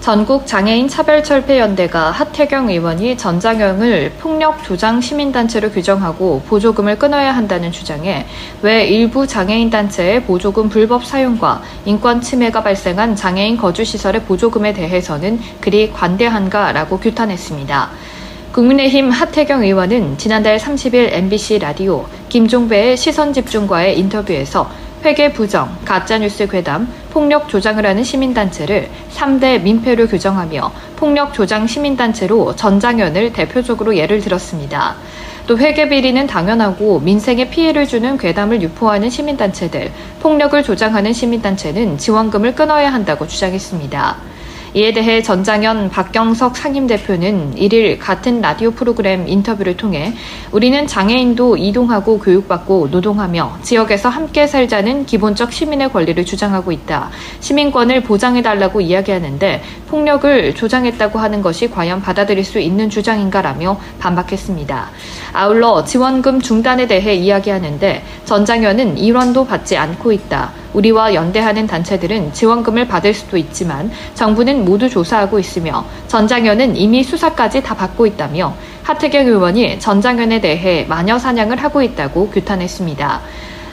전국 장애인 차별철폐연대가 하태경 의원이 전장형을 폭력 조장 시민단체로 규정하고 보조금을 끊어야 한다는 주장에 왜 일부 장애인 단체의 보조금 불법 사용과 인권 침해가 발생한 장애인 거주시설의 보조금에 대해서는 그리 관대한가라고 규탄했습니다. 국민의힘 하태경 의원은 지난달 30일 MBC 라디오 김종배의 시선 집중과의 인터뷰에서 회계 부정, 가짜뉴스 괴담, 폭력 조장을 하는 시민단체를 3대 민폐로 규정하며 폭력 조장 시민단체로 전장현을 대표적으로 예를 들었습니다. 또 회계 비리는 당연하고 민생에 피해를 주는 괴담을 유포하는 시민단체들, 폭력을 조장하는 시민단체는 지원금을 끊어야 한다고 주장했습니다. 이에 대해 전장현 박경석 상임대표는 1일 같은 라디오 프로그램 인터뷰를 통해 우리는 장애인도 이동하고 교육받고 노동하며 지역에서 함께 살자는 기본적 시민의 권리를 주장하고 있다. 시민권을 보장해달라고 이야기하는데 폭력을 조장했다고 하는 것이 과연 받아들일 수 있는 주장인가라며 반박했습니다. 아울러 지원금 중단에 대해 이야기하는데 전장현은 일원도 받지 않고 있다. 우리와 연대하는 단체들은 지원금을 받을 수도 있지만 정부는 모두 조사하고 있으며 전장현은 이미 수사까지 다 받고 있다며 하태경 의원이 전장현에 대해 마녀 사냥을 하고 있다고 규탄했습니다.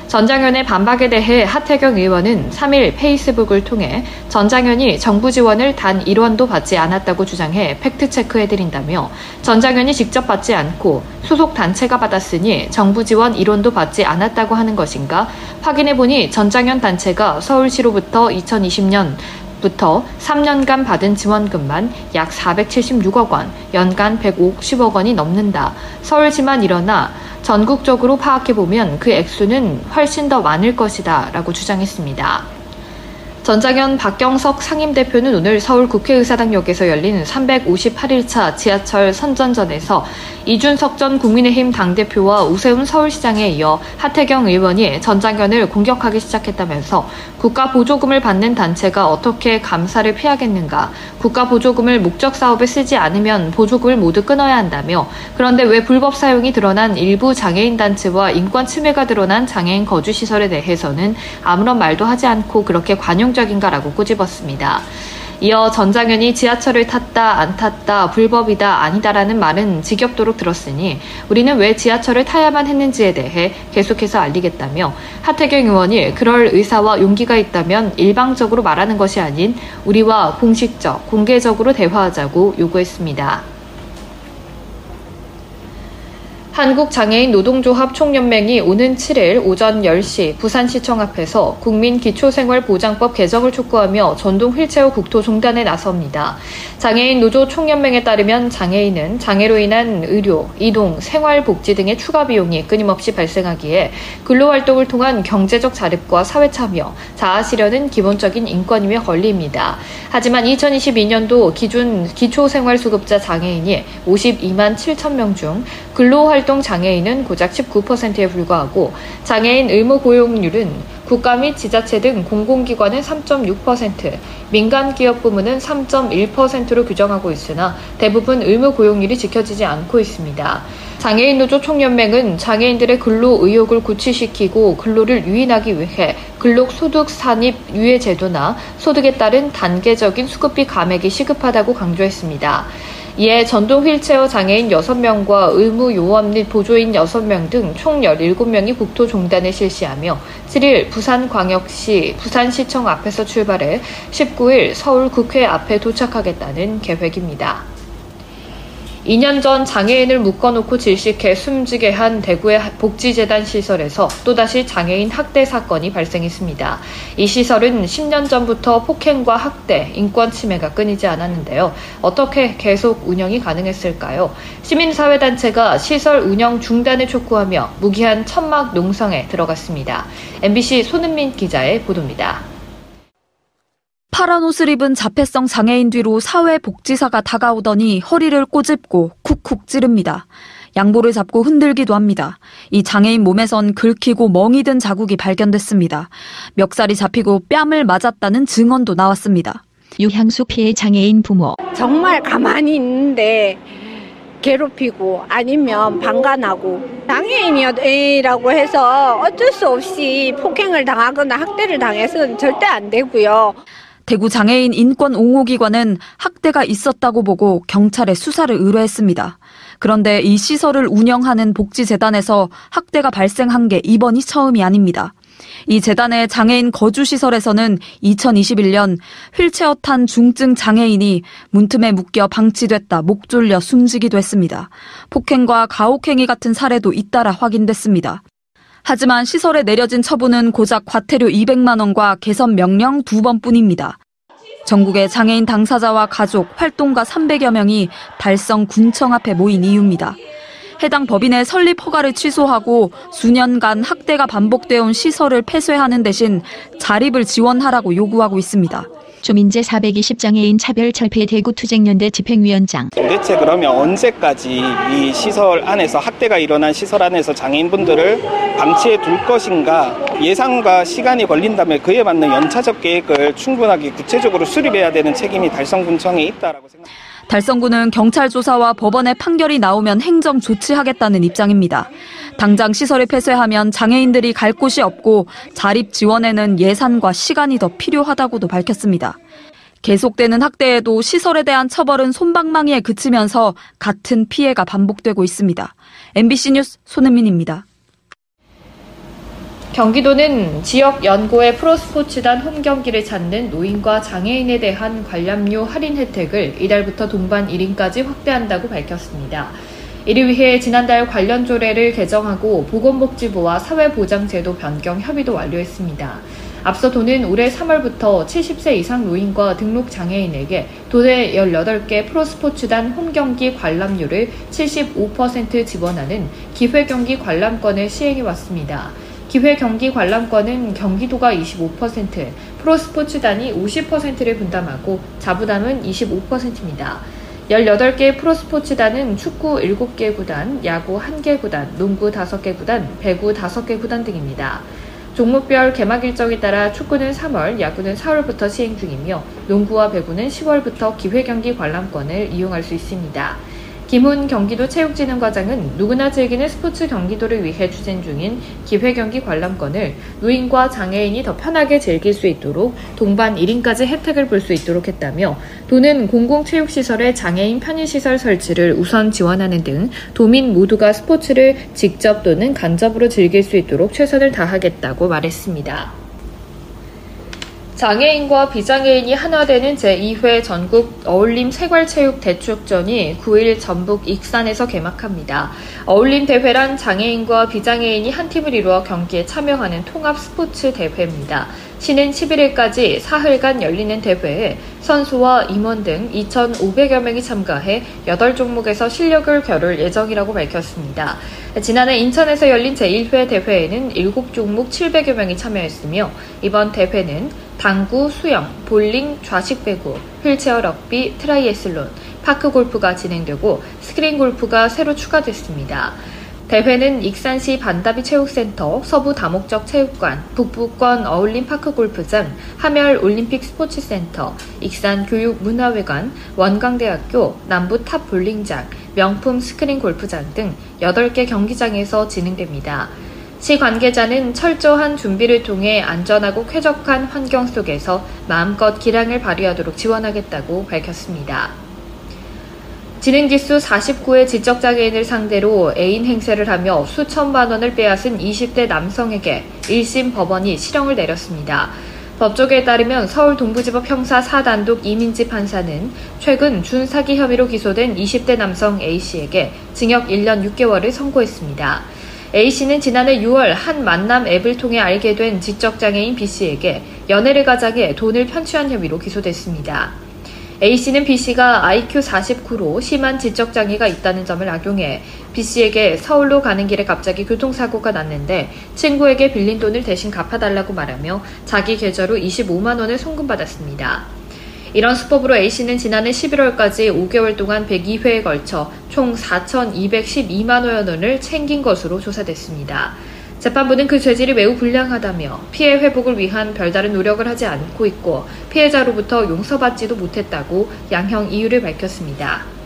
전장현의 반박에 대해 하태경 의원은 3일 페이스북을 통해 전장현이 정부 지원을 단 1원도 받지 않았다고 주장해 팩트체크해드린다며 전장현이 직접 받지 않고 소속 단체가 받았으니 정부 지원 1원도 받지 않았다고 하는 것인가? 확인해보니 전장현 단체가 서울시로부터 2020년 부터 3년간 받은 지원금만 약 476억 원, 연간 150억 원이 넘는다. 서울시만 일어나 전국적으로 파악해보면 그 액수는 훨씬 더 많을 것이다 라고 주장했습니다. 전장현 박경석 상임대표는 오늘 서울 국회의사당역에서 열린 358일차 지하철 선전전에서 이준석 전 국민의힘 당대표와 우세훈 서울시장에 이어 하태경 의원이 전장현을 공격하기 시작했다면서 국가 보조금을 받는 단체가 어떻게 감사를 피하겠는가, 국가 보조금을 목적 사업에 쓰지 않으면 보조금을 모두 끊어야 한다며 그런데 왜 불법 사용이 드러난 일부 장애인 단체와 인권 침해가 드러난 장애인 거주 시설에 대해서는 아무런 말도 하지 않고 그렇게 관용 적인가라고 꼬집었습니다. 이어 전 장현이 지하철을 탔다, 안 탔다, 불법이다, 아니다라는 말은 지겹도록 들었으니 우리는 왜 지하철을 타야만 했는지에 대해 계속해서 알리겠다며 하태경 의원이 그럴 의사와 용기가 있다면 일방적으로 말하는 것이 아닌 우리와 공식적, 공개적으로 대화하자고 요구했습니다. 한국장애인 노동조합 총연맹이 오는 7일 오전 10시 부산시청 앞에서 국민기초생활보장법 개정을 촉구하며 전동 휠체어 국토 종단에 나섭니다. 장애인 노조 총연맹에 따르면 장애인은 장애로 인한 의료, 이동, 생활복지 등의 추가 비용이 끊임없이 발생하기에 근로활동을 통한 경제적 자립과 사회참여, 자아실현은 기본적인 인권임에 걸립니다. 하지만 2022년도 기준 기초생활수급자 장애인이 52만 7천 명 중 근로활동 활동 장애인은 고작 19%에 불과하고 장애인 의무 고용률은 국가 및 지자체 등 공공기관은 3.6%, 민간 기업 부문은 3.1%로 규정하고 있으나 대부분 의무 고용률이 지켜지지 않고 있습니다. 장애인 노조 총연맹은 장애인들의 근로 의욕을 구취시키고 근로를 유인하기 위해 근로소득 산입 유예 제도나 소득에 따른 단계적인 수급비 감액이 시급하다고 강조했습니다. 이에 전동 휠체어 장애인 6명과 의무 요원 및 보조인 6명 등 총 17명이 국토 종단을 실시하며 7일 부산광역시 부산시청 앞에서 출발해 19일 서울 국회 앞에 도착하겠다는 계획입니다. 2년 전 장애인을 묶어놓고 질식해 숨지게 한 대구의 복지재단 시설에서 또다시 장애인 학대 사건이 발생했습니다. 이 시설은 10년 전부터 폭행과 학대, 인권 침해가 끊이지 않았는데요. 어떻게 계속 운영이 가능했을까요? 시민사회단체가 시설 운영 중단을 촉구하며 무기한 천막 농성에 들어갔습니다. MBC 손은민 기자의 보도입니다. 파란 옷을 입은 자폐성 장애인 뒤로 사회복지사가 다가오더니 허리를 꼬집고 쿡쿡 찌릅니다. 양보를 잡고 흔들기도 합니다. 이 장애인 몸에선 긁히고 멍이 든 자국이 발견됐습니다. 멱살이 잡히고 뺨을 맞았다는 증언도 나왔습니다. 유향수 피해 장애인 부모. 정말 가만히 있는데 괴롭히고 아니면 방관하고 장애인이라고 해서 어쩔 수 없이 폭행을 당하거나 학대를 당해서는 절대 안 되고요. 대구 장애인 인권 옹호기관은 학대가 있었다고 보고 경찰에 수사를 의뢰했습니다. 그런데 이 시설을 운영하는 복지재단에서 학대가 발생한 게 이번이 처음이 아닙니다. 이 재단의 장애인 거주시설에서는 2021년 휠체어 탄 중증 장애인이 문틈에 묶여 방치됐다 목 졸려 숨지기도 했습니다. 폭행과 가혹행위 같은 사례도 잇따라 확인됐습니다. 하지만 시설에 내려진 처분은 고작 과태료 200만 원과 개선 명령 두 번뿐입니다. 전국의 장애인 당사자와 가족, 활동가 300여 명이 달성 군청 앞에 모인 이유입니다. 해당 법인의 설립 허가를 취소하고 수년간 학대가 반복되어 온 시설을 폐쇄하는 대신 자립을 지원하라고 요구하고 있습니다. 조민재 420장애인 차별철폐 대구투쟁연대 집행위원장. 도대체 그러면 언제까지 이 시설 안에서 학대가 일어난 시설 안에서 장애인분들을 방치해 둘 것인가 예상과 시간이 걸린다면 그에 맞는 연차적 계획을 충분하게 구체적으로 수립해야 되는 책임이 달성군청에 있다라고 생각합니다. 달성구는 경찰 조사와 법원의 판결이 나오면 행정 조치하겠다는 입장입니다. 당장 시설을 폐쇄하면 장애인들이 갈 곳이 없고 자립 지원에는 예산과 시간이 더 필요하다고도 밝혔습니다. 계속되는 학대에도 시설에 대한 처벌은 손방망이에 그치면서 같은 피해가 반복되고 있습니다. MBC 뉴스 손은민입니다. 경기도는 지역 연고의 프로스포츠단 홈 경기를 찾는 노인과 장애인에 대한 관람료 할인 혜택을 이달부터 동반 1인까지 확대한다고 밝혔습니다. 이를 위해 지난달 관련 조례를 개정하고 보건복지부와 사회보장제도 변경 협의도 완료했습니다. 앞서 도는 올해 3월부터 70세 이상 노인과 등록 장애인에게 도내 18개 프로스포츠단 홈경기 관람료를 75% 지원하는 기회경기 관람권을 시행해 왔습니다. 기회 경기 관람권은 경기도가 25%, 프로스포츠단이 50%를 분담하고 자부담은 25%입니다. 18개 프로스포츠단은 축구 7개 구단, 야구 1개 구단, 농구 5개 구단, 배구 5개 구단 등입니다. 종목별 개막 일정에 따라 축구는 3월, 야구는 4월부터 시행 중이며 농구와 배구는 10월부터 기회 경기 관람권을 이용할 수 있습니다. 김훈 경기도 체육진흥과장은 누구나 즐기는 스포츠 경기도를 위해 추진 중인 기회경기 관람권을 노인과 장애인이 더 편하게 즐길 수 있도록 동반 1인까지 혜택을 볼 수 있도록 했다며 도는 공공체육시설의 장애인 편의시설 설치를 우선 지원하는 등 도민 모두가 스포츠를 직접 또는 간접으로 즐길 수 있도록 최선을 다하겠다고 말했습니다. 장애인과 비장애인이 하나 되는 제2회 전국 어울림 생활체육 대축전이 9일 전북 익산에서 개막합니다. 어울림 대회란 장애인과 비장애인이 한 팀을 이루어 경기에 참여하는 통합 스포츠 대회입니다. 시는 11일까지 사흘간 열리는 대회에 선수와 임원 등 2,500여 명이 참가해 8종목에서 실력을 겨룰 예정이라고 밝혔습니다. 지난해 인천에서 열린 제1회 대회에는 7종목 700여 명이 참여했으며 이번 대회는 당구, 수영, 볼링, 좌식 배구, 휠체어 럭비, 트라이애슬론, 파크 골프가 진행되고 스크린 골프가 새로 추가됐습니다. 대회는 익산시 반다비 체육센터, 서부 다목적 체육관, 북부권 어울림 파크 골프장, 함열 올림픽 스포츠센터, 익산 교육문화회관, 원광대학교, 남부 탑 볼링장, 명품 스크린 골프장 등 8개 경기장에서 진행됩니다. 시 관계자는 철저한 준비를 통해 안전하고 쾌적한 환경 속에서 마음껏 기량을 발휘하도록 지원하겠다고 밝혔습니다. 지능지수 49의 지적장애인을 상대로 애인 행세를 하며 수천만 원을 빼앗은 20대 남성에게 1심 법원이 실형을 내렸습니다. 법조계에 따르면 서울 동부지법 형사 4단독 이민지 판사는 최근 준사기 혐의로 기소된 20대 남성 A씨에게 징역 1년 6개월을 선고했습니다. A씨는 지난해 6월 한 만남 앱을 통해 알게 된 지적장애인 B씨에게 연애를 가장해 돈을 편취한 혐의로 기소됐습니다. A씨는 B씨가 IQ 49로 심한 지적장애가 있다는 점을 악용해 B씨에게 서울로 가는 길에 갑자기 교통사고가 났는데 친구에게 빌린 돈을 대신 갚아달라고 말하며 자기 계좌로 25만 원을 송금받았습니다. 이런 수법으로 A씨는 지난해 11월까지 5개월 동안 102회에 걸쳐 총 4,212만 원을 챙긴 것으로 조사됐습니다. 재판부는 그 죄질이 매우 불량하다며 피해 회복을 위한 별다른 노력을 하지 않고 있고 피해자로부터 용서받지도 못했다고 양형 이유를 밝혔습니다.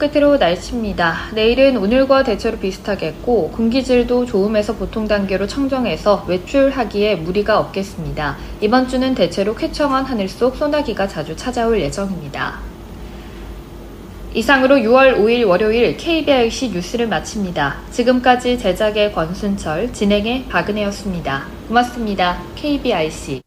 끝으로 날씨입니다. 내일은 오늘과 대체로 비슷하겠고 공기질도 좋음에서 보통 단계로 청정해서 외출하기에 무리가 없겠습니다. 이번 주는 대체로 쾌청한 하늘 속 소나기가 자주 찾아올 예정입니다. 이상으로 6월 5일 월요일 KBRC 뉴스를 마칩니다. 지금까지 제작의 권순철, 진행의 박은혜였습니다. 고맙습니다. KBRC.